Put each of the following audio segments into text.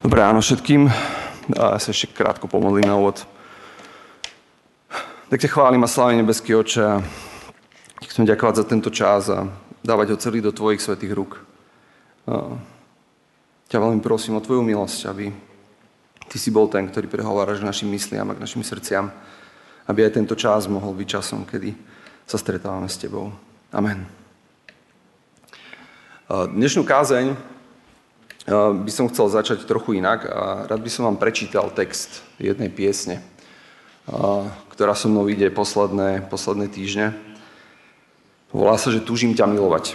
Dobré ráno všetkým. A ja sa ešte krátko pomodlím na úvod. Tak ťa chválim a slávim nebeský oče a chcem ďakovať za tento čas a dávať ho celý do tvojich svetých rúk. A ťa veľmi prosím o tvoju milosť, aby ty si bol ten, ktorý prehováraš našim mysliam a k našim srdciam, aby aj tento čas mohol byť časom, kedy sa stretávame s tebou. Amen. Dnešnú kázeň by som chcel začať trochu inak a rád by som vám prečítal text jednej piesne, ktorá so mnou ide posledné, posledné týždne. Volá sa, že túžim ťa milovať.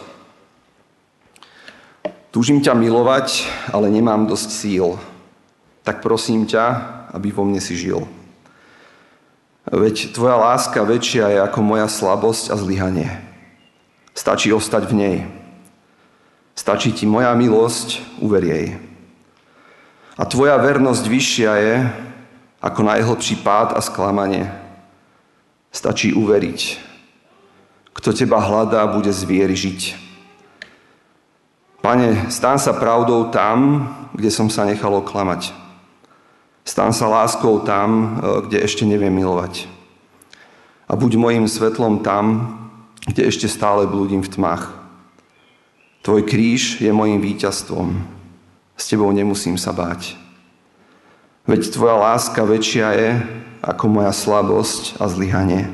Túžim ťa milovať, ale nemám dosť síl. Tak prosím ťa, aby vo mne si žil. Veď tvoja láska väčšia je ako moja slabosť a zlyhanie. Stačí ostať v nej. Stačí ti moja milosť, uver jej. A tvoja vernosť vyššia je ako najhlbší pád a sklamanie. Stačí uveriť. Kto teba hľadá, bude zviery žiť. Pane, stan sa pravdou tam, kde som sa nechal oklamať. Stan sa láskou tam, kde ešte neviem milovať. A buď mojim svetlom tam, kde ešte stále blúdim v tmách. Tvoj kríž je mojim víťazstvom. S tebou nemusím sa báť. Veď tvoja láska väčšia je ako moja slabosť a zlyhanie.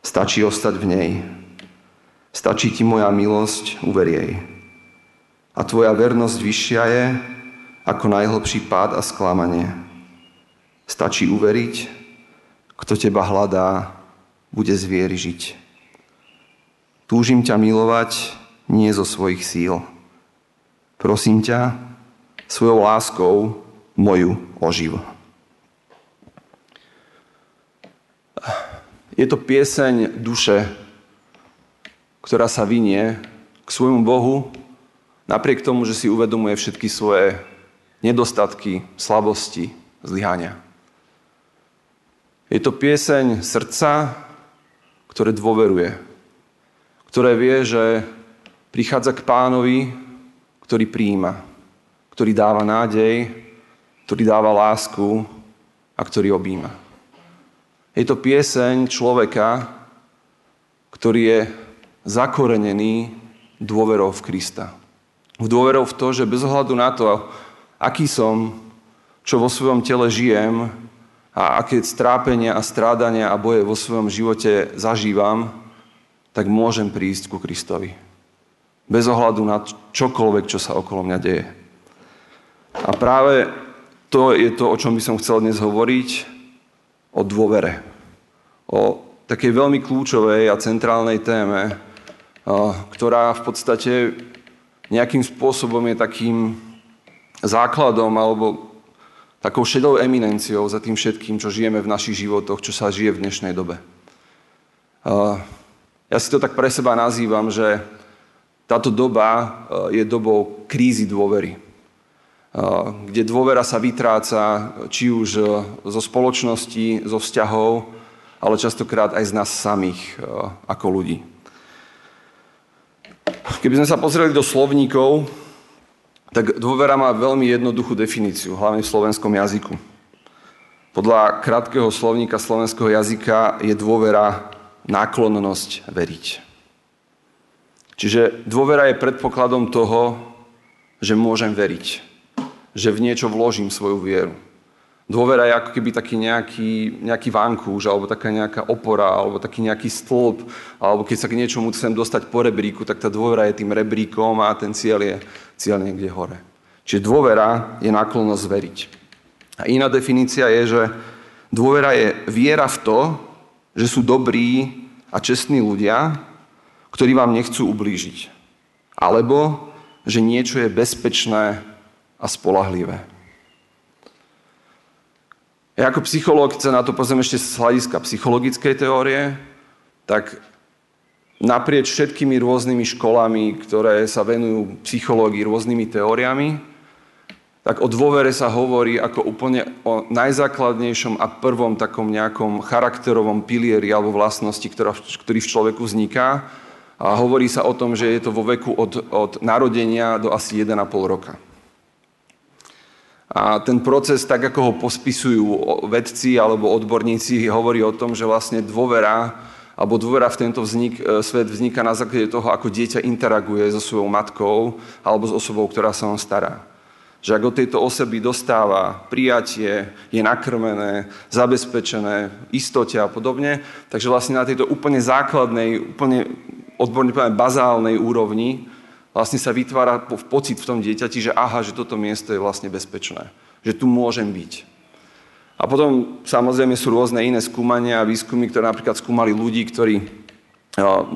Stačí ostať v nej. Stačí ti moja milosť, uver jej. A tvoja vernosť vyššia je ako najhlbší pád a sklamanie. Stačí uveriť, kto teba hľadá, bude zviery žiť. Túžim ťa milovať, nie zo svojich síl. Prosím ťa, svojou láskou moju oživ. Je to pieseň duše, ktorá sa vynie k svojmu Bohu, napriek tomu, že si uvedomuje všetky svoje nedostatky, slabosti, zlyhania. Je to pieseň srdca, ktoré dôveruje, ktoré vie, že prichádza k pánovi, ktorý príjima, ktorý dáva nádej, ktorý dáva lásku a ktorý objíma. Je to pieseň človeka, ktorý je zakorenený dôverou v Krista. V dôverou v to, že bez ohľadu na to, aký som, čo vo svojom tele žijem a aké strápenia a strádania a boje vo svojom živote zažívam, tak môžem prísť ku Kristovi. Bez ohľadu na čokoľvek, čo sa okolo mňa deje. A práve to je to, o čom by som chcel dnes hovoriť, o dôvere. O takej veľmi kľúčovej a centrálnej téme, ktorá v podstate nejakým spôsobom je takým základom alebo takou šedou eminenciou za tým všetkým, čo žijeme v našich životoch, čo sa žije v dnešnej dobe. Ja si to tak pre seba nazývam, že táto doba eh, je dobou krízy dôvery, eh, kde dôvera sa vytráca či už eh, zo spoločnosti, zo vzťahov, ale častokrát aj z nás samých ako ľudí. Keby sme sa pozreli do slovníkov, tak dôvera má veľmi jednoduchú definíciu, hlavne v slovenskom jazyku. Podľa krátkeho slovníka slovenského jazyka je dôvera náklonnosť veriť. Čiže dôvera je predpokladom toho, že môžem veriť. Že v niečo vložím svoju vieru. Dôvera je ako keby taký nejaký, nejaký vankúš, alebo taká nejaká opora, alebo taký nejaký stĺp, alebo keď sa k niečomu chcem dostať po rebríku, tak tá dôvera je tým rebríkom a ten cieľ je cieľ niekde hore. Čiže dôvera je náklonnosť veriť. A iná definícia je, že dôvera je viera v to, že sú dobrí a čestní ľudia, ktorí vám nechcú ublížiť. Alebo, že niečo je bezpečné a spolahlivé. Ja ako psychológ, sa na to pozriem ešte z hľadiska psychologickej teórie, tak naprieč všetkými rôznymi školami, ktoré sa venujú psychológii rôznymi teóriami, tak o dôvere sa hovorí ako úplne o najzákladnejšom a prvom takom nejakom charakterovom pilieri alebo vlastnosti, ktorá, ktorý v človeku vzniká a hovorí sa o tom, že je to vo veku od, od narodenia do asi 1,5 roka. A ten proces, tak ako ho pospisujú vedci alebo odborníci, hovorí o tom, že vlastne dôvera alebo dôvera v tento vznik, e, svet vzniká na základe toho, ako dieťa interaguje so svojou matkou alebo s osobou, ktorá sa on stará. Že ak od tejto osoby dostáva prijatie, je nakrmené, zabezpečené, istote a podobne, takže vlastne na tejto úplne základnej, úplne odborne povedané bazálnej úrovni vlastne sa vytvára pocit v tom dieťati, že aha, že toto miesto je vlastne bezpečné. Že tu môžem byť. A potom samozrejme sú rôzne iné skúmania a výskumy, ktoré napríklad skúmali ľudí, ktorí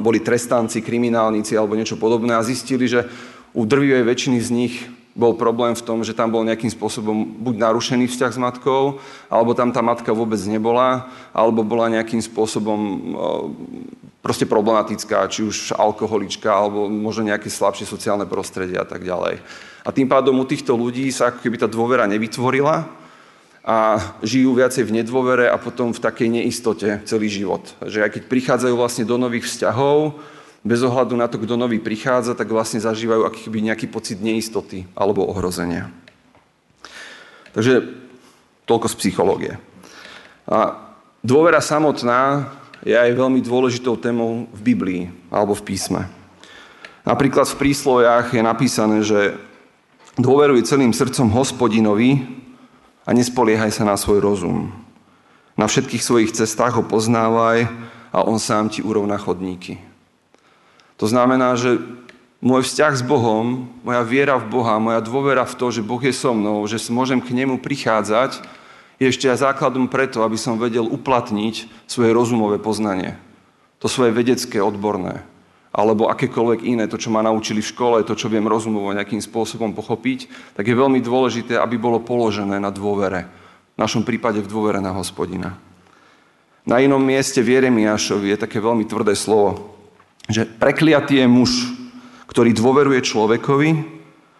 boli trestanci, kriminálnici alebo niečo podobné a zistili, že u drvivej väčšiny z nich bol problém v tom, že tam bol nejakým spôsobom buď narušený vzťah s matkou, alebo tam tá matka vôbec nebola, alebo bola nejakým spôsobom proste problematická, či už alkoholička, alebo možno nejaké slabšie sociálne prostredie a tak ďalej. A tým pádom u týchto ľudí sa ako keby tá dôvera nevytvorila a žijú viacej v nedôvere a potom v takej neistote celý život. Že aj keď prichádzajú vlastne do nových vzťahov, bez ohľadu na to, kto nový prichádza, tak vlastne zažívajú akýby nejaký pocit neistoty alebo ohrozenia. Takže toľko z psychológie. A dôvera samotná je aj veľmi dôležitou témou v Biblii alebo v písme. Napríklad v príslovách je napísané, že dôveruj celým srdcom hospodinovi a nespoliehaj sa na svoj rozum. Na všetkých svojich cestách ho poznávaj a on sám ti urovná chodníky. To znamená, že môj vzťah s Bohom, moja viera v Boha, moja dôvera v to, že Boh je so mnou, že môžem k nemu prichádzať, je ešte aj základom preto, aby som vedel uplatniť svoje rozumové poznanie. To svoje vedecké, odborné. Alebo akékoľvek iné, to, čo ma naučili v škole, to, čo viem rozumovo nejakým spôsobom pochopiť, tak je veľmi dôležité, aby bolo položené na dôvere. V našom prípade v dôvere na hospodina. Na inom mieste v Jeremiášovi je také veľmi tvrdé slovo, že prekliatý je muž, ktorý dôveruje človekovi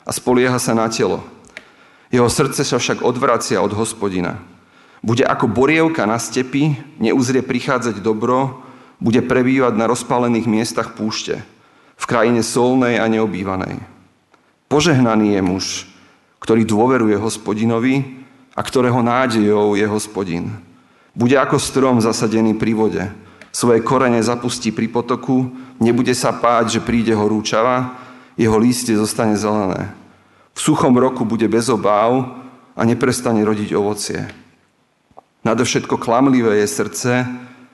a spolieha sa na telo. Jeho srdce sa však odvracia od hospodina. Bude ako borievka na stepi, neuzrie prichádzať dobro, bude prebývať na rozpálených miestach púšte, v krajine solnej a neobývanej. Požehnaný je muž, ktorý dôveruje hospodinovi a ktorého nádejou je hospodin. Bude ako strom zasadený pri vode, svoje korene zapustí pri potoku, nebude sa páť, že príde horúčava, jeho lístie zostane zelené. V suchom roku bude bez obáv a neprestane rodiť ovocie. Nadovšetko klamlivé je srdce,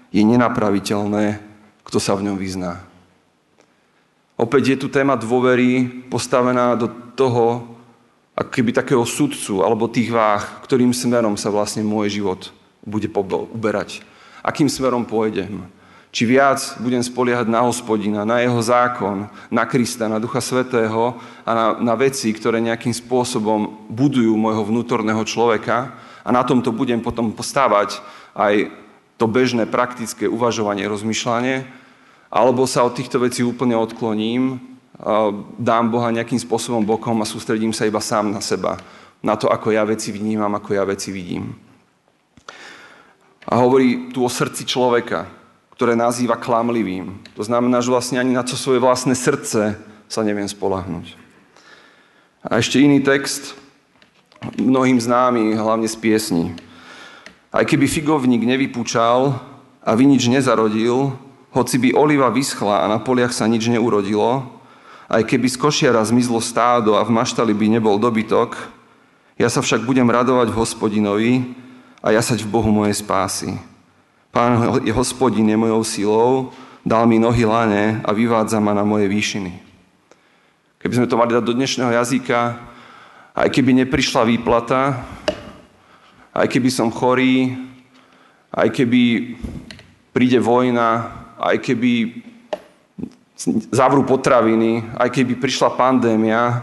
je nenapraviteľné, kto sa v ňom vyzná. Opäť je tu téma dôvery postavená do toho, ako keby takého sudcu alebo tých váh, ktorým smerom sa vlastne môj život bude uberať. Akým smerom pôjdem? Či viac budem spoliehať na hospodina, na jeho zákon, na Krista, na Ducha Svetého a na, na veci, ktoré nejakým spôsobom budujú môjho vnútorného človeka, a na tomto budem potom postávať aj to bežné praktické uvažovanie, rozmýšľanie, alebo sa od týchto vecí úplne odkloním, dám Boha nejakým spôsobom bokom a sústredím sa iba sám na seba, na to, ako ja veci vnímam, ako ja veci vidím. A hovorí tu o srdci človeka, ktoré nazýva klamlivým. To znamená, že vlastne ani na to svoje vlastné srdce sa neviem spolahnuť. A ešte iný text, mnohým známy, hlavne z piesní. Aj keby figovník nevypúčal a vinič nezarodil, hoci by oliva vyschla a na poliach sa nič neurodilo, aj keby z košiara zmizlo stádo a v maštali by nebol dobytok, ja sa však budem radovať v hospodinovi a jasať v Bohu mojej spásy. Pán je hospodin je mojou silou, dal mi nohy lane a vyvádza ma na moje výšiny. Keby sme to mali dať do dnešného jazyka, aj keby neprišla výplata, aj keby som chorý, aj keby príde vojna, aj keby zavrú potraviny, aj keby prišla pandémia,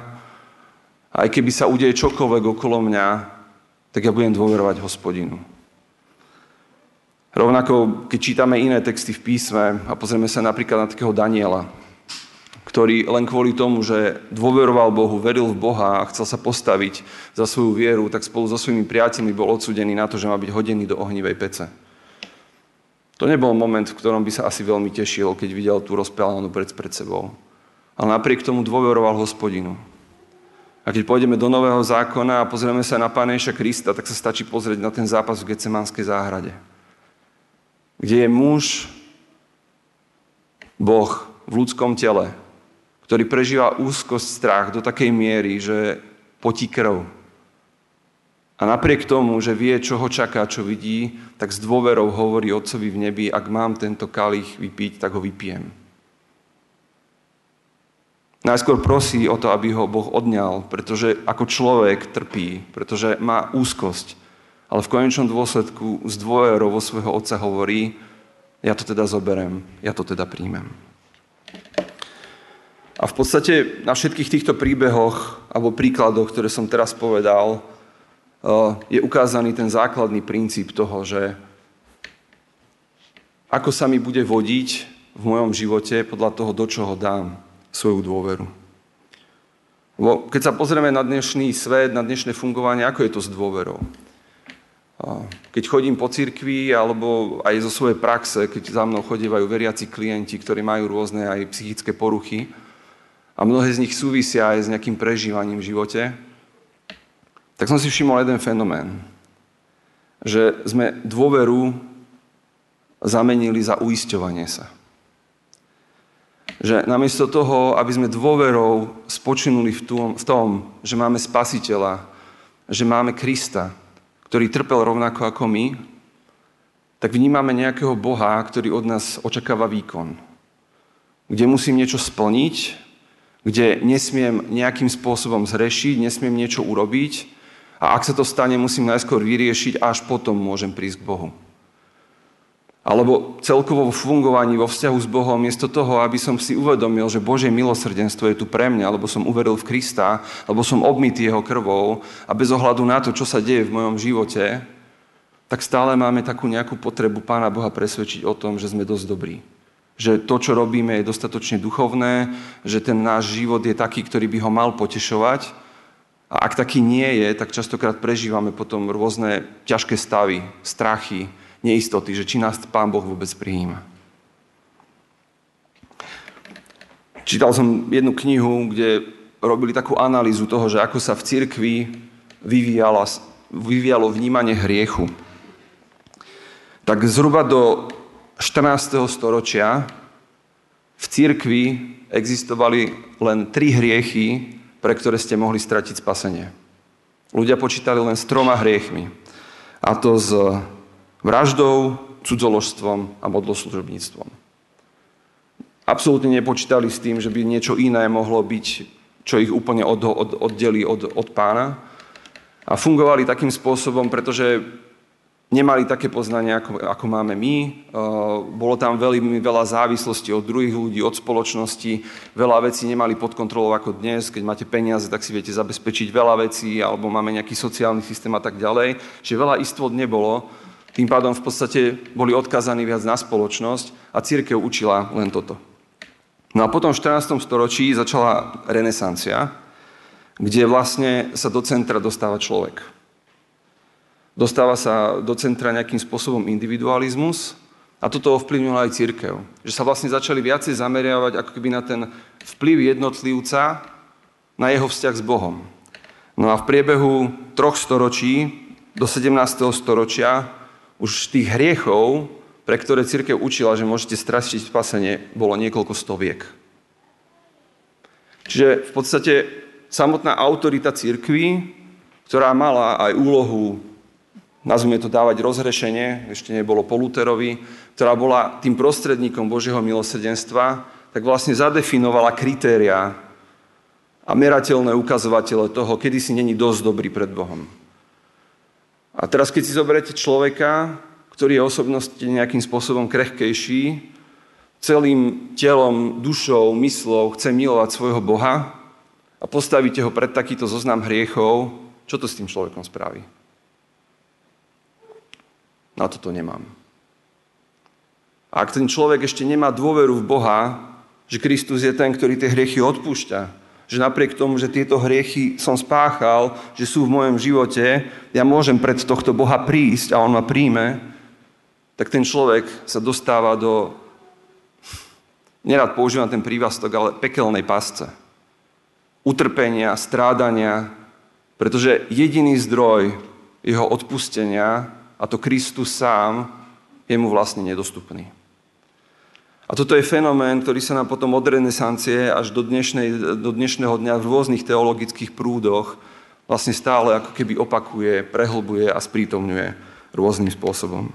aj keby sa udeje čokoľvek okolo mňa, tak ja budem dôverovať hospodinu. Rovnako, keď čítame iné texty v písme a pozrieme sa napríklad na takého Daniela, ktorý len kvôli tomu, že dôveroval Bohu, veril v Boha a chcel sa postaviť za svoju vieru, tak spolu so svojimi priateľmi bol odsudený na to, že má byť hodený do ohnivej pece. To nebol moment, v ktorom by sa asi veľmi tešil, keď videl tú rozpálenú pred, pred sebou. Ale napriek tomu dôveroval hospodinu. A keď pôjdeme do Nového zákona a pozrieme sa na Páneša Krista, tak sa stačí pozrieť na ten zápas v Getsemanskej záhrade. Kde je muž, Boh v ľudskom tele, ktorý prežíva úzkosť, strach do takej miery, že potí krv. A napriek tomu, že vie, čo ho čaká, čo vidí, tak s dôverou hovorí Otcovi v nebi, ak mám tento kalich vypiť, tak ho vypijem. Najskôr prosí o to, aby ho Boh odňal, pretože ako človek trpí, pretože má úzkosť. Ale v konečnom dôsledku z vo svojho otca hovorí, ja to teda zoberem, ja to teda príjmem. A v podstate na všetkých týchto príbehoch alebo príkladoch, ktoré som teraz povedal, eh, je ukázaný ten základný princíp toho, že ako sa mi bude vodiť v mojom živote podľa toho, do čoho dám svoju dôveru. Keď sa pozrieme na dnešný svet, na dnešné fungovanie, ako je to s dôverou? Keď chodím po cirkvi, alebo aj zo svojej praxe, keď za mnou chodívajú veriaci klienti, ktorí majú rôzne aj psychické poruchy, a mnohé z nich súvisia aj s nejakým prežívaním v živote, tak som si všimol jeden fenomén. Že sme dôveru zamenili za uisťovanie sa. Že namiesto toho, aby sme dôverou spočinuli v tom, v tom, že máme spasiteľa, že máme Krista, ktorý trpel rovnako ako my, tak vnímame nejakého Boha, ktorý od nás očakáva výkon. Kde musím niečo splniť, kde nesmiem nejakým spôsobom zrešiť, nesmiem niečo urobiť a ak sa to stane, musím najskôr vyriešiť a až potom môžem prísť k Bohu alebo celkovo vo fungovaní, vo vzťahu s Bohom, miesto toho, aby som si uvedomil, že Božie milosrdenstvo je tu pre mňa, alebo som uveril v Krista, alebo som obmytý jeho krvou a bez ohľadu na to, čo sa deje v mojom živote, tak stále máme takú nejakú potrebu Pána Boha presvedčiť o tom, že sme dosť dobrí. Že to, čo robíme, je dostatočne duchovné, že ten náš život je taký, ktorý by ho mal potešovať. A ak taký nie je, tak častokrát prežívame potom rôzne ťažké stavy, strachy, neistoty, že či nás Pán Boh vôbec prijíma. Čítal som jednu knihu, kde robili takú analýzu toho, že ako sa v cirkvi vyvíjalo, vyvíjalo vnímanie hriechu. Tak zhruba do 14. storočia v cirkvi existovali len tri hriechy, pre ktoré ste mohli stratiť spasenie. Ľudia počítali len s troma hriechmi. A to z vraždou, cudzoložstvom a modloslužobníctvom. Absolútne nepočítali s tým, že by niečo iné mohlo byť, čo ich úplne od, od, oddelí od, od pána. A fungovali takým spôsobom, pretože nemali také poznanie, ako, ako máme my. Bolo tam veľmi veľa závislosti od druhých ľudí, od spoločnosti. Veľa vecí nemali pod kontrolou ako dnes. Keď máte peniaze, tak si viete zabezpečiť veľa vecí, alebo máme nejaký sociálny systém a tak ďalej. Čiže veľa istôt nebolo. Tým pádom v podstate boli odkazaní viac na spoločnosť a církev učila len toto. No a potom v 14. storočí začala renesancia, kde vlastne sa do centra dostáva človek. Dostáva sa do centra nejakým spôsobom individualizmus a toto ovplyvnilo aj církev. Že sa vlastne začali viacej zameriavať ako keby na ten vplyv jednotlivca na jeho vzťah s Bohom. No a v priebehu troch storočí do 17. storočia už tých hriechov, pre ktoré církev učila, že môžete stratiť spasenie, bolo niekoľko stoviek. Čiže v podstate samotná autorita církvy, ktorá mala aj úlohu, nazvime to dávať rozhrešenie, ešte nebolo po Luterovi, ktorá bola tým prostredníkom Božieho milosrdenstva, tak vlastne zadefinovala kritéria a merateľné ukazovatele toho, kedy si není dosť dobrý pred Bohom. A teraz, keď si zoberete človeka, ktorý je osobnosti nejakým spôsobom krehkejší, celým telom, dušou, myslou chce milovať svojho Boha a postavíte ho pred takýto zoznam hriechov, čo to s tým človekom spraví? Na toto nemám. A ak ten človek ešte nemá dôveru v Boha, že Kristus je ten, ktorý tie hriechy odpúšťa, že napriek tomu, že tieto hriechy som spáchal, že sú v mojom živote, ja môžem pred tohto Boha prísť a On ma príjme, tak ten človek sa dostáva do, nerad používam ten prívastok, ale pekelnej pasce. utrpenia, strádania, pretože jediný zdroj jeho odpustenia, a to Kristus sám, je mu vlastne nedostupný. A toto je fenomén, ktorý sa nám potom od renesancie až do, dnešnej, do dnešného dňa v rôznych teologických prúdoch vlastne stále ako keby opakuje, prehlbuje a sprítomňuje rôznym spôsobom.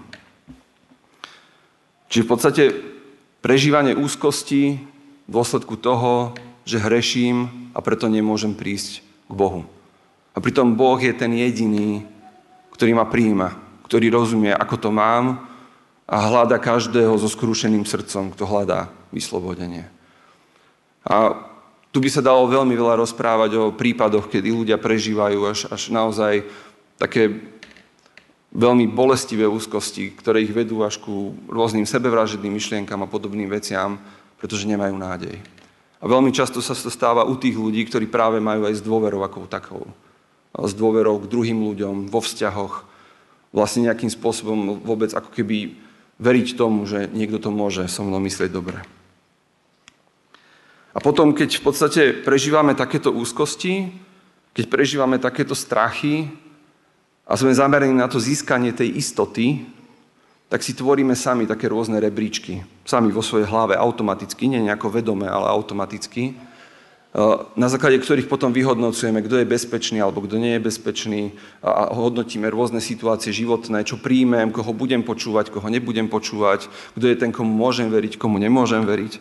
Čiže v podstate prežívanie úzkosti v dôsledku toho, že hreším a preto nemôžem prísť k Bohu. A pritom Boh je ten jediný, ktorý ma prijíma, ktorý rozumie, ako to mám a hľada každého so skrúšeným srdcom, kto hľadá vyslobodenie. A tu by sa dalo veľmi veľa rozprávať o prípadoch, kedy ľudia prežívajú až, až naozaj také veľmi bolestivé úzkosti, ktoré ich vedú až ku rôznym sebevražedným myšlienkam a podobným veciam, pretože nemajú nádej. A veľmi často sa to stáva u tých ľudí, ktorí práve majú aj s dôverou ako takou. S dôverou k druhým ľuďom, vo vzťahoch. Vlastne nejakým spôsobom vôbec ako keby veriť tomu, že niekto to môže so mnou myslieť dobre. A potom, keď v podstate prežívame takéto úzkosti, keď prežívame takéto strachy a sme zamerení na to získanie tej istoty, tak si tvoríme sami také rôzne rebríčky. Sami vo svojej hlave automaticky, nie nejako vedome, ale automaticky. Na základe ktorých potom vyhodnocujeme, kto je bezpečný alebo kto nie je bezpečný a hodnotíme rôzne situácie životné, čo príjmem, koho budem počúvať, koho nebudem počúvať, kto je ten, komu môžem veriť, komu nemôžem veriť.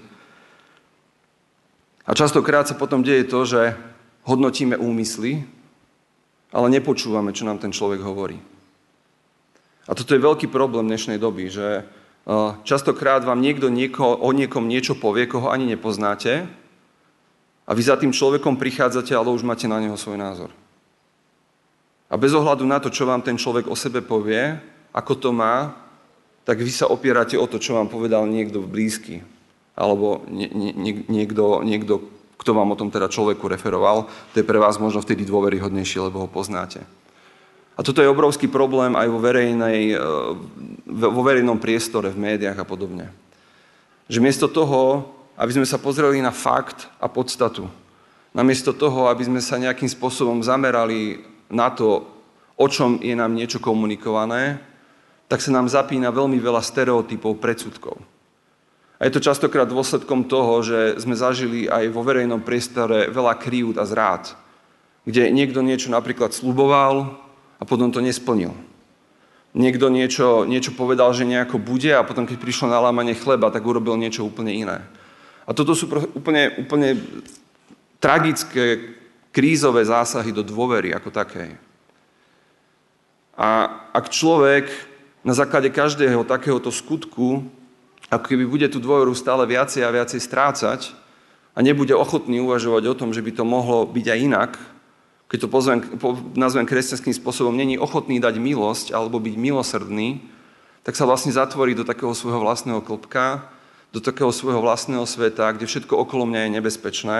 A častokrát sa potom deje to, že hodnotíme úmysly, ale nepočúvame, čo nám ten človek hovorí. A toto je veľký problém dnešnej doby, že častokrát vám niekto nieko, o niekom niečo povie, koho ani nepoznáte, a vy za tým človekom prichádzate, ale už máte na neho svoj názor. A bez ohľadu na to, čo vám ten človek o sebe povie, ako to má, tak vy sa opierate o to, čo vám povedal niekto blízky. Alebo nie, nie, niekto, niekto, kto vám o tom teda človeku referoval. To je pre vás možno vtedy dôveryhodnejšie, lebo ho poznáte. A toto je obrovský problém aj vo, verejnej, e, vo verejnom priestore, v médiách a podobne. Že miesto toho, aby sme sa pozreli na fakt a podstatu. Namiesto toho, aby sme sa nejakým spôsobom zamerali na to, o čom je nám niečo komunikované, tak sa nám zapína veľmi veľa stereotypov, predsudkov. A je to častokrát dôsledkom toho, že sme zažili aj vo verejnom priestore veľa kryút a zrád, kde niekto niečo napríklad sluboval a potom to nesplnil. Niekto niečo, niečo povedal, že nejako bude a potom, keď prišlo na lámanie chleba, tak urobil niečo úplne iné. A toto sú úplne, úplne tragické, krízové zásahy do dôvery ako takej. A ak človek na základe každého takéhoto skutku, ako keby bude tú dôveru stále viacej a viacej strácať a nebude ochotný uvažovať o tom, že by to mohlo byť aj inak, keď to pozvem, po, nazvem kresťanským spôsobom, není ochotný dať milosť alebo byť milosrdný, tak sa vlastne zatvorí do takého svojho vlastného klopka do takého svojho vlastného sveta, kde všetko okolo mňa je nebezpečné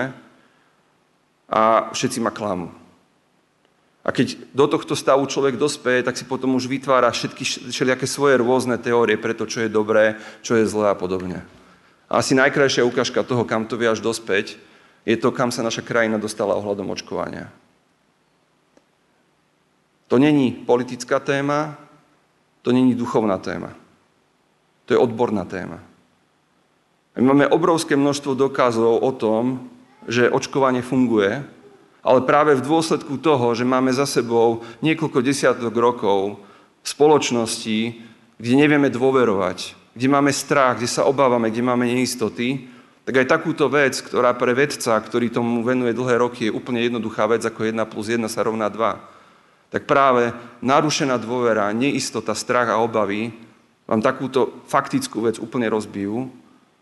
a všetci ma klamú. A keď do tohto stavu človek dospeje, tak si potom už vytvára všetky, všelijaké svoje rôzne teórie pre to, čo je dobré, čo je zlé a podobne. A asi najkrajšia ukážka toho, kam to vie až dospäť, je to, kam sa naša krajina dostala ohľadom očkovania. To není politická téma, to není duchovná téma. To je odborná téma. My máme obrovské množstvo dokazov o tom, že očkovanie funguje, ale práve v dôsledku toho, že máme za sebou niekoľko desiatok rokov spoločnosti, kde nevieme dôverovať, kde máme strach, kde sa obávame, kde máme neistoty, tak aj takúto vec, ktorá pre vedca, ktorý tomu venuje dlhé roky, je úplne jednoduchá vec, ako 1 plus 1 sa rovná 2. Tak práve narušená dôvera, neistota, strach a obavy vám takúto faktickú vec úplne rozbijú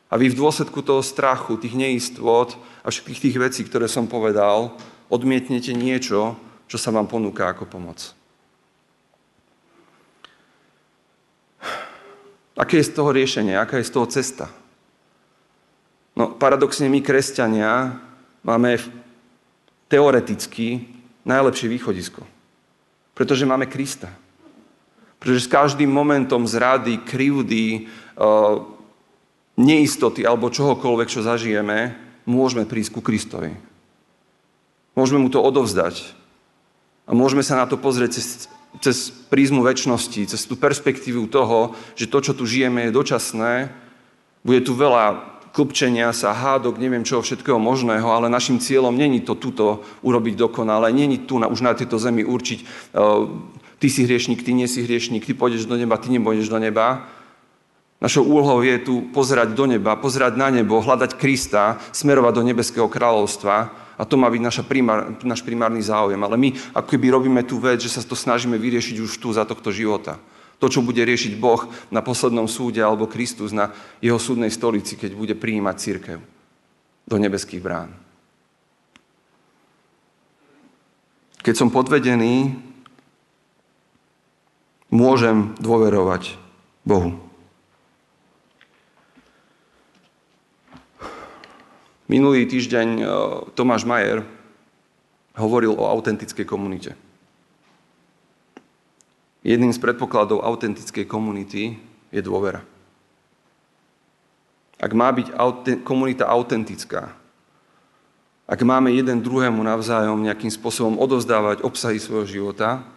a vy v dôsledku toho strachu, tých neistôt a všetkých tých vecí, ktoré som povedal, odmietnete niečo, čo sa vám ponúka ako pomoc. Aké je z toho riešenie? Aká je z toho cesta? No, paradoxne my, kresťania, máme teoreticky najlepšie východisko. Pretože máme Krista. Pretože s každým momentom zrady, krivdy, uh, neistoty alebo čohokoľvek, čo zažijeme, môžeme prísť ku Kristovi. Môžeme mu to odovzdať. A môžeme sa na to pozrieť cez, cez prízmu väčšnosti, cez tú perspektívu toho, že to, čo tu žijeme, je dočasné. Bude tu veľa klupčenia sa, hádok, neviem čoho všetkého možného, ale našim cieľom není to tuto urobiť dokonale, není tu na, už na tejto zemi určiť, uh, ty si hriešnik, ty nie si hriešnik, ty pôjdeš do neba, ty nebudeš do neba. Našou úlohou je tu pozerať do neba, pozerať na nebo, hľadať Krista, smerovať do nebeského kráľovstva a to má byť naša primár, náš primárny záujem. Ale my ako keby robíme tú vec, že sa to snažíme vyriešiť už tu za tohto života. To, čo bude riešiť Boh na poslednom súde alebo Kristus na jeho súdnej stolici, keď bude prijímať církev do nebeských brán. Keď som podvedený, môžem dôverovať Bohu. Minulý týždeň e, Tomáš Majer hovoril o autentickej komunite. Jedným z predpokladov autentickej komunity je dôvera. Ak má byť komunita autentická, ak máme jeden druhému navzájom nejakým spôsobom odovzdávať obsahy svojho života,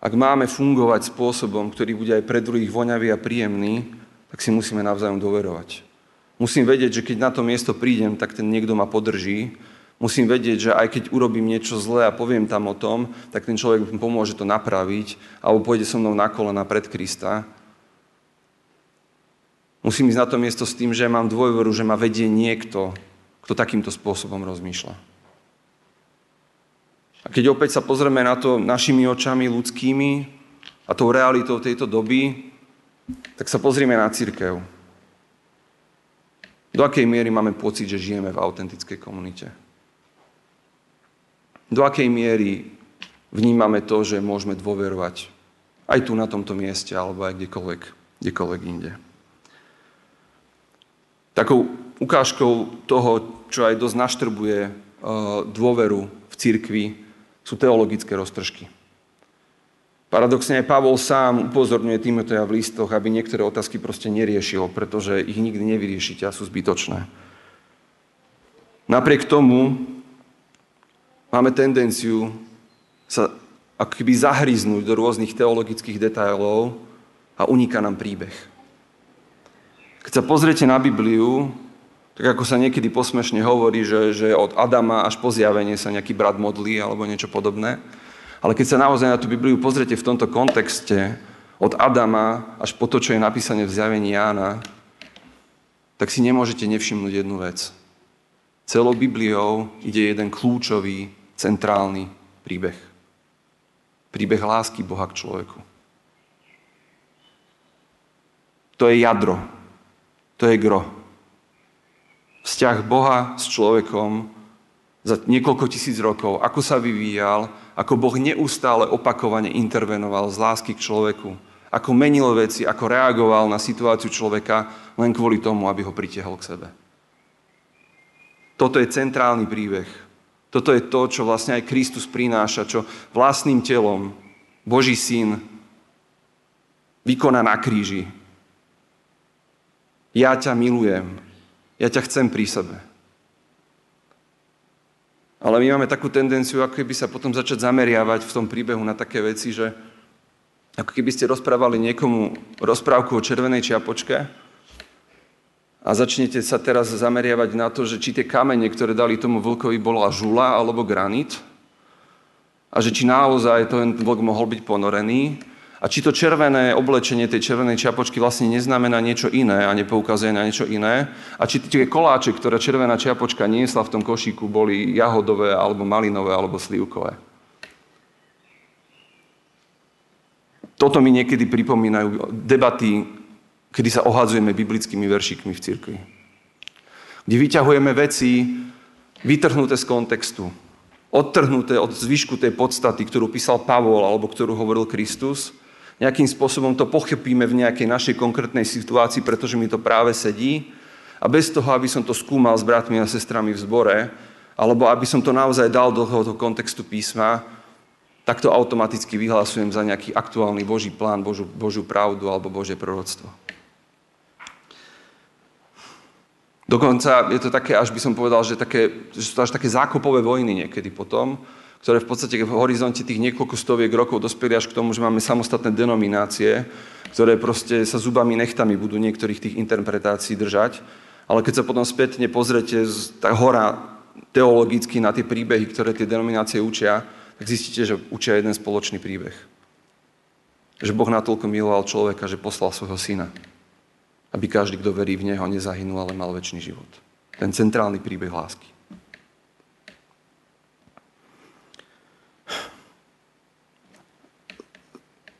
ak máme fungovať spôsobom, ktorý bude aj pre druhých voňavý a príjemný, tak si musíme navzájom doverovať. Musím vedieť, že keď na to miesto prídem, tak ten niekto ma podrží. Musím vedieť, že aj keď urobím niečo zlé a poviem tam o tom, tak ten človek mi pomôže to napraviť alebo pôjde so mnou na kolena pred Krista. Musím ísť na to miesto s tým, že mám dôveru, že ma vedie niekto, kto takýmto spôsobom rozmýšľa. A keď opäť sa pozrieme na to našimi očami ľudskými a tou realitou tejto doby, tak sa pozrieme na církev. Do akej miery máme pocit, že žijeme v autentickej komunite? Do akej miery vnímame to, že môžeme dôverovať aj tu na tomto mieste, alebo aj kdekoľvek, kdekoľvek inde. Takou ukážkou toho, čo aj dosť naštrbuje uh, dôveru v cirkvi, sú teologické roztržky. Paradoxne aj Pavol sám upozorňuje Timoteja v listoch, aby niektoré otázky proste neriešil, pretože ich nikdy nevyriešite a sú zbytočné. Napriek tomu máme tendenciu sa ako keby zahryznúť do rôznych teologických detailov a uniká nám príbeh. Keď sa pozriete na Bibliu, tak ako sa niekedy posmešne hovorí, že, že od Adama až po zjavenie sa nejaký brat modlí alebo niečo podobné, ale keď sa naozaj na tú Bibliu pozriete v tomto kontexte, od Adama až po to, čo je napísané v zjavení Jána, tak si nemôžete nevšimnúť jednu vec. Celou Bibliou ide jeden kľúčový, centrálny príbeh. Príbeh lásky Boha k človeku. To je jadro. To je gro. Vzťah Boha s človekom za niekoľko tisíc rokov, ako sa vyvíjal, ako Boh neustále opakovane intervenoval z lásky k človeku, ako menil veci, ako reagoval na situáciu človeka len kvôli tomu, aby ho pritiahol k sebe. Toto je centrálny príbeh. Toto je to, čo vlastne aj Kristus prináša, čo vlastným telom Boží syn vykoná na kríži. Ja ťa milujem. Ja ťa chcem pri sebe. Ale my máme takú tendenciu, ako keby sa potom začať zameriavať v tom príbehu na také veci, že ako keby ste rozprávali niekomu rozprávku o červenej čiapočke a začnete sa teraz zameriavať na to, že či tie kamene, ktoré dali tomu vlkovi, bola žula alebo granit a že či naozaj ten vlk mohol byť ponorený a či to červené oblečenie tej červenej čiapočky vlastne neznamená niečo iné a nepoukazuje na niečo iné. A či tie koláče, ktoré červená čiapočka niesla v tom košíku, boli jahodové, alebo malinové, alebo slivkové. Toto mi niekedy pripomínajú debaty, kedy sa ohadzujeme biblickými veršikmi v cirkvi. Kde vyťahujeme veci vytrhnuté z kontextu, odtrhnuté od zvyšku tej podstaty, ktorú písal Pavol alebo ktorú hovoril Kristus nejakým spôsobom to pochopíme v nejakej našej konkrétnej situácii, pretože mi to práve sedí. A bez toho, aby som to skúmal s bratmi a sestrami v zbore, alebo aby som to naozaj dal do tohoto kontextu písma, tak to automaticky vyhlasujem za nejaký aktuálny Boží plán, Božú, Božiu pravdu alebo Božie proroctvo. Dokonca je to také, až by som povedal, že, také, že sú to až také zákopové vojny niekedy potom, ktoré v podstate v horizonte tých niekoľko stoviek rokov dospeli až k tomu, že máme samostatné denominácie, ktoré proste sa zubami nechtami budú niektorých tých interpretácií držať. Ale keď sa potom spätne pozrete z tá hora teologicky na tie príbehy, ktoré tie denominácie učia, tak zistíte, že učia jeden spoločný príbeh. Že Boh natoľko miloval človeka, že poslal svojho syna aby každý, kto verí v Neho, nezahynul, ale mal väčší život. Ten centrálny príbeh lásky.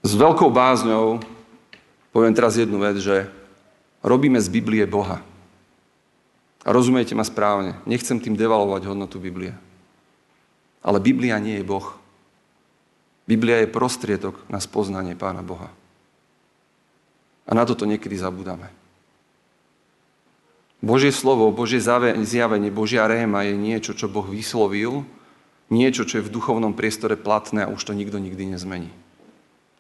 S veľkou bázňou poviem teraz jednu vec, že robíme z Biblie Boha. A rozumiete ma správne. Nechcem tým devalovať hodnotu Biblie. Ale Biblia nie je Boh. Biblia je prostriedok na spoznanie Pána Boha. A na toto niekedy zabudáme. Božie slovo, Božie zjavenie, Božia réma je niečo, čo Boh vyslovil, niečo, čo je v duchovnom priestore platné a už to nikto nikdy nezmení.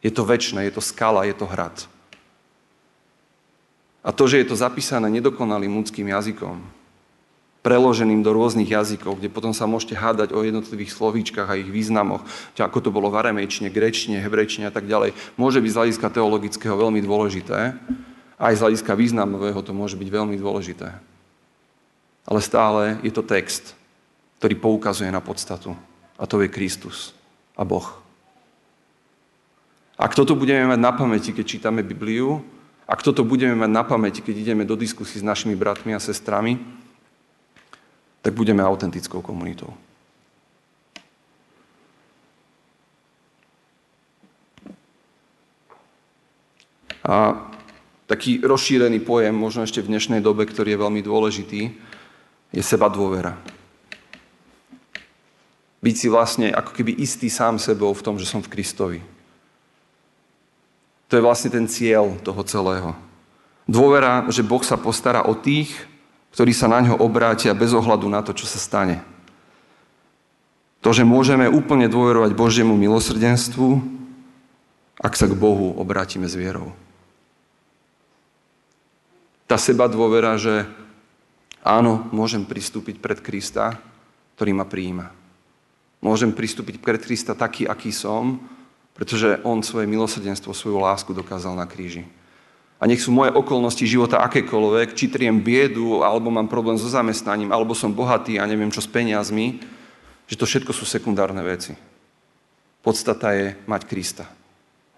Je to väčšie, je to skala, je to hrad. A to, že je to zapísané nedokonalým ľudským jazykom, preloženým do rôznych jazykov, kde potom sa môžete hádať o jednotlivých slovíčkach a ich významoch, ako to bolo v aramejčine, grečine, hebrejčine a tak ďalej, môže byť z hľadiska teologického veľmi dôležité, aj z hľadiska významového to môže byť veľmi dôležité. Ale stále je to text, ktorý poukazuje na podstatu. A to je Kristus a Boh. Ak toto budeme mať na pamäti, keď čítame Bibliu, ak toto budeme mať na pamäti, keď ideme do diskusí s našimi bratmi a sestrami, tak budeme autentickou komunitou. A taký rozšírený pojem, možno ešte v dnešnej dobe, ktorý je veľmi dôležitý, je seba dôvera. Byť si vlastne ako keby istý sám sebou v tom, že som v Kristovi. To je vlastne ten cieľ toho celého. Dôvera, že Boh sa postará o tých, ktorí sa na ňo obrátia bez ohľadu na to, čo sa stane. To, že môžeme úplne dôverovať Božiemu milosrdenstvu, ak sa k Bohu obrátime s vierou tá seba dôvera, že áno, môžem pristúpiť pred Krista, ktorý ma prijíma. Môžem pristúpiť pred Krista taký, aký som, pretože On svoje milosrdenstvo, svoju lásku dokázal na kríži. A nech sú moje okolnosti života akékoľvek, či triem biedu, alebo mám problém so zamestnaním, alebo som bohatý a neviem čo s peniazmi, že to všetko sú sekundárne veci. Podstata je mať Krista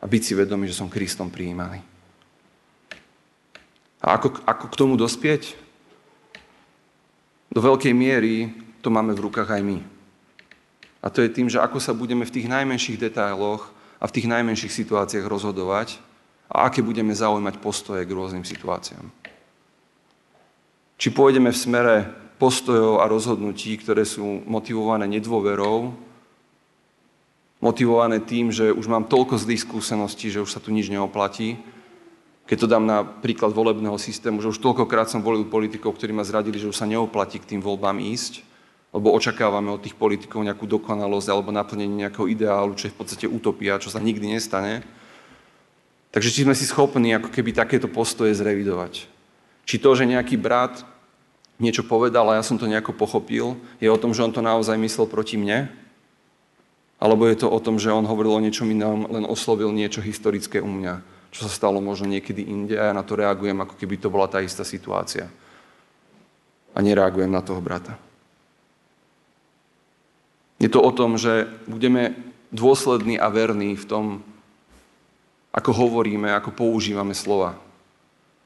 a byť si vedomý, že som Kristom prijímaný. A ako, ako k tomu dospieť? Do veľkej miery to máme v rukách aj my. A to je tým, že ako sa budeme v tých najmenších detailoch a v tých najmenších situáciách rozhodovať a aké budeme zaujímať postoje k rôznym situáciám. Či pôjdeme v smere postojov a rozhodnutí, ktoré sú motivované nedôverou, motivované tým, že už mám toľko zlých skúseností, že už sa tu nič neoplatí, keď to dám na príklad volebného systému, že už toľkokrát som volil politikov, ktorí ma zradili, že už sa neoplatí k tým voľbám ísť, lebo očakávame od tých politikov nejakú dokonalosť alebo naplnenie nejakého ideálu, čo je v podstate utopia, čo sa nikdy nestane. Takže či sme si schopní ako keby takéto postoje zrevidovať. Či to, že nejaký brat niečo povedal a ja som to nejako pochopil, je o tom, že on to naozaj myslel proti mne? Alebo je to o tom, že on hovoril o niečom inom, len oslovil niečo historické u mňa? čo sa stalo možno niekedy inde a ja na to reagujem, ako keby to bola tá istá situácia. A nereagujem na toho brata. Je to o tom, že budeme dôslední a verní v tom, ako hovoríme, ako používame slova.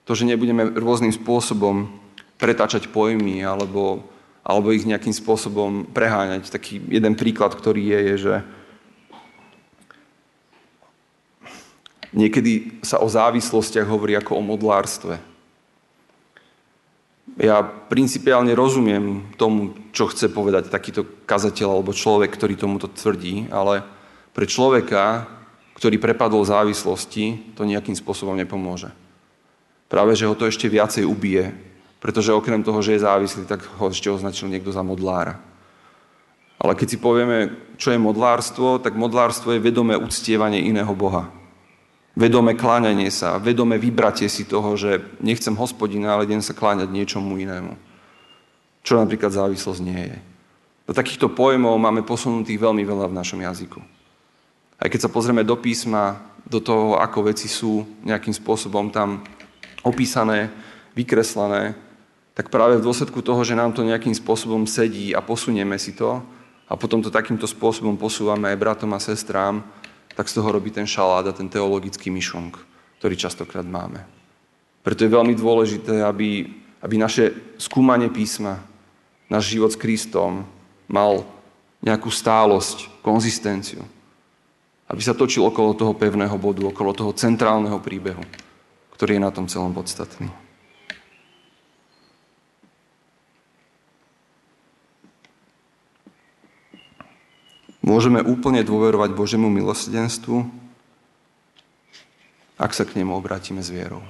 To, že nebudeme rôznym spôsobom pretáčať pojmy alebo, alebo ich nejakým spôsobom preháňať. Taký jeden príklad, ktorý je, je, že Niekedy sa o závislostiach hovorí ako o modlárstve. Ja principiálne rozumiem tomu, čo chce povedať takýto kazateľ alebo človek, ktorý tomuto tvrdí, ale pre človeka, ktorý prepadol závislosti, to nejakým spôsobom nepomôže. Práve, že ho to ešte viacej ubije, pretože okrem toho, že je závislý, tak ho ešte označil niekto za modlára. Ale keď si povieme, čo je modlárstvo, tak modlárstvo je vedomé uctievanie iného Boha vedomé kláňanie sa, vedomé vybratie si toho, že nechcem hospodina, ale idem sa kláňať niečomu inému. čo napríklad závislosť nie je. Do takýchto pojmov máme posunutých veľmi veľa v našom jazyku. Aj keď sa pozrieme do písma, do toho, ako veci sú nejakým spôsobom tam opísané, vykreslené, tak práve v dôsledku toho, že nám to nejakým spôsobom sedí a posunieme si to a potom to takýmto spôsobom posúvame aj bratom a sestrám, tak z toho robí ten šalát a ten teologický myšunk, ktorý častokrát máme. Preto je veľmi dôležité, aby, aby naše skúmanie písma, náš život s Kristom mal nejakú stálosť, konzistenciu. Aby sa točil okolo toho pevného bodu, okolo toho centrálneho príbehu, ktorý je na tom celom podstatný. Môžeme úplne dôverovať Božemu milosrdenstvu, ak sa k nemu obrátime s vierou.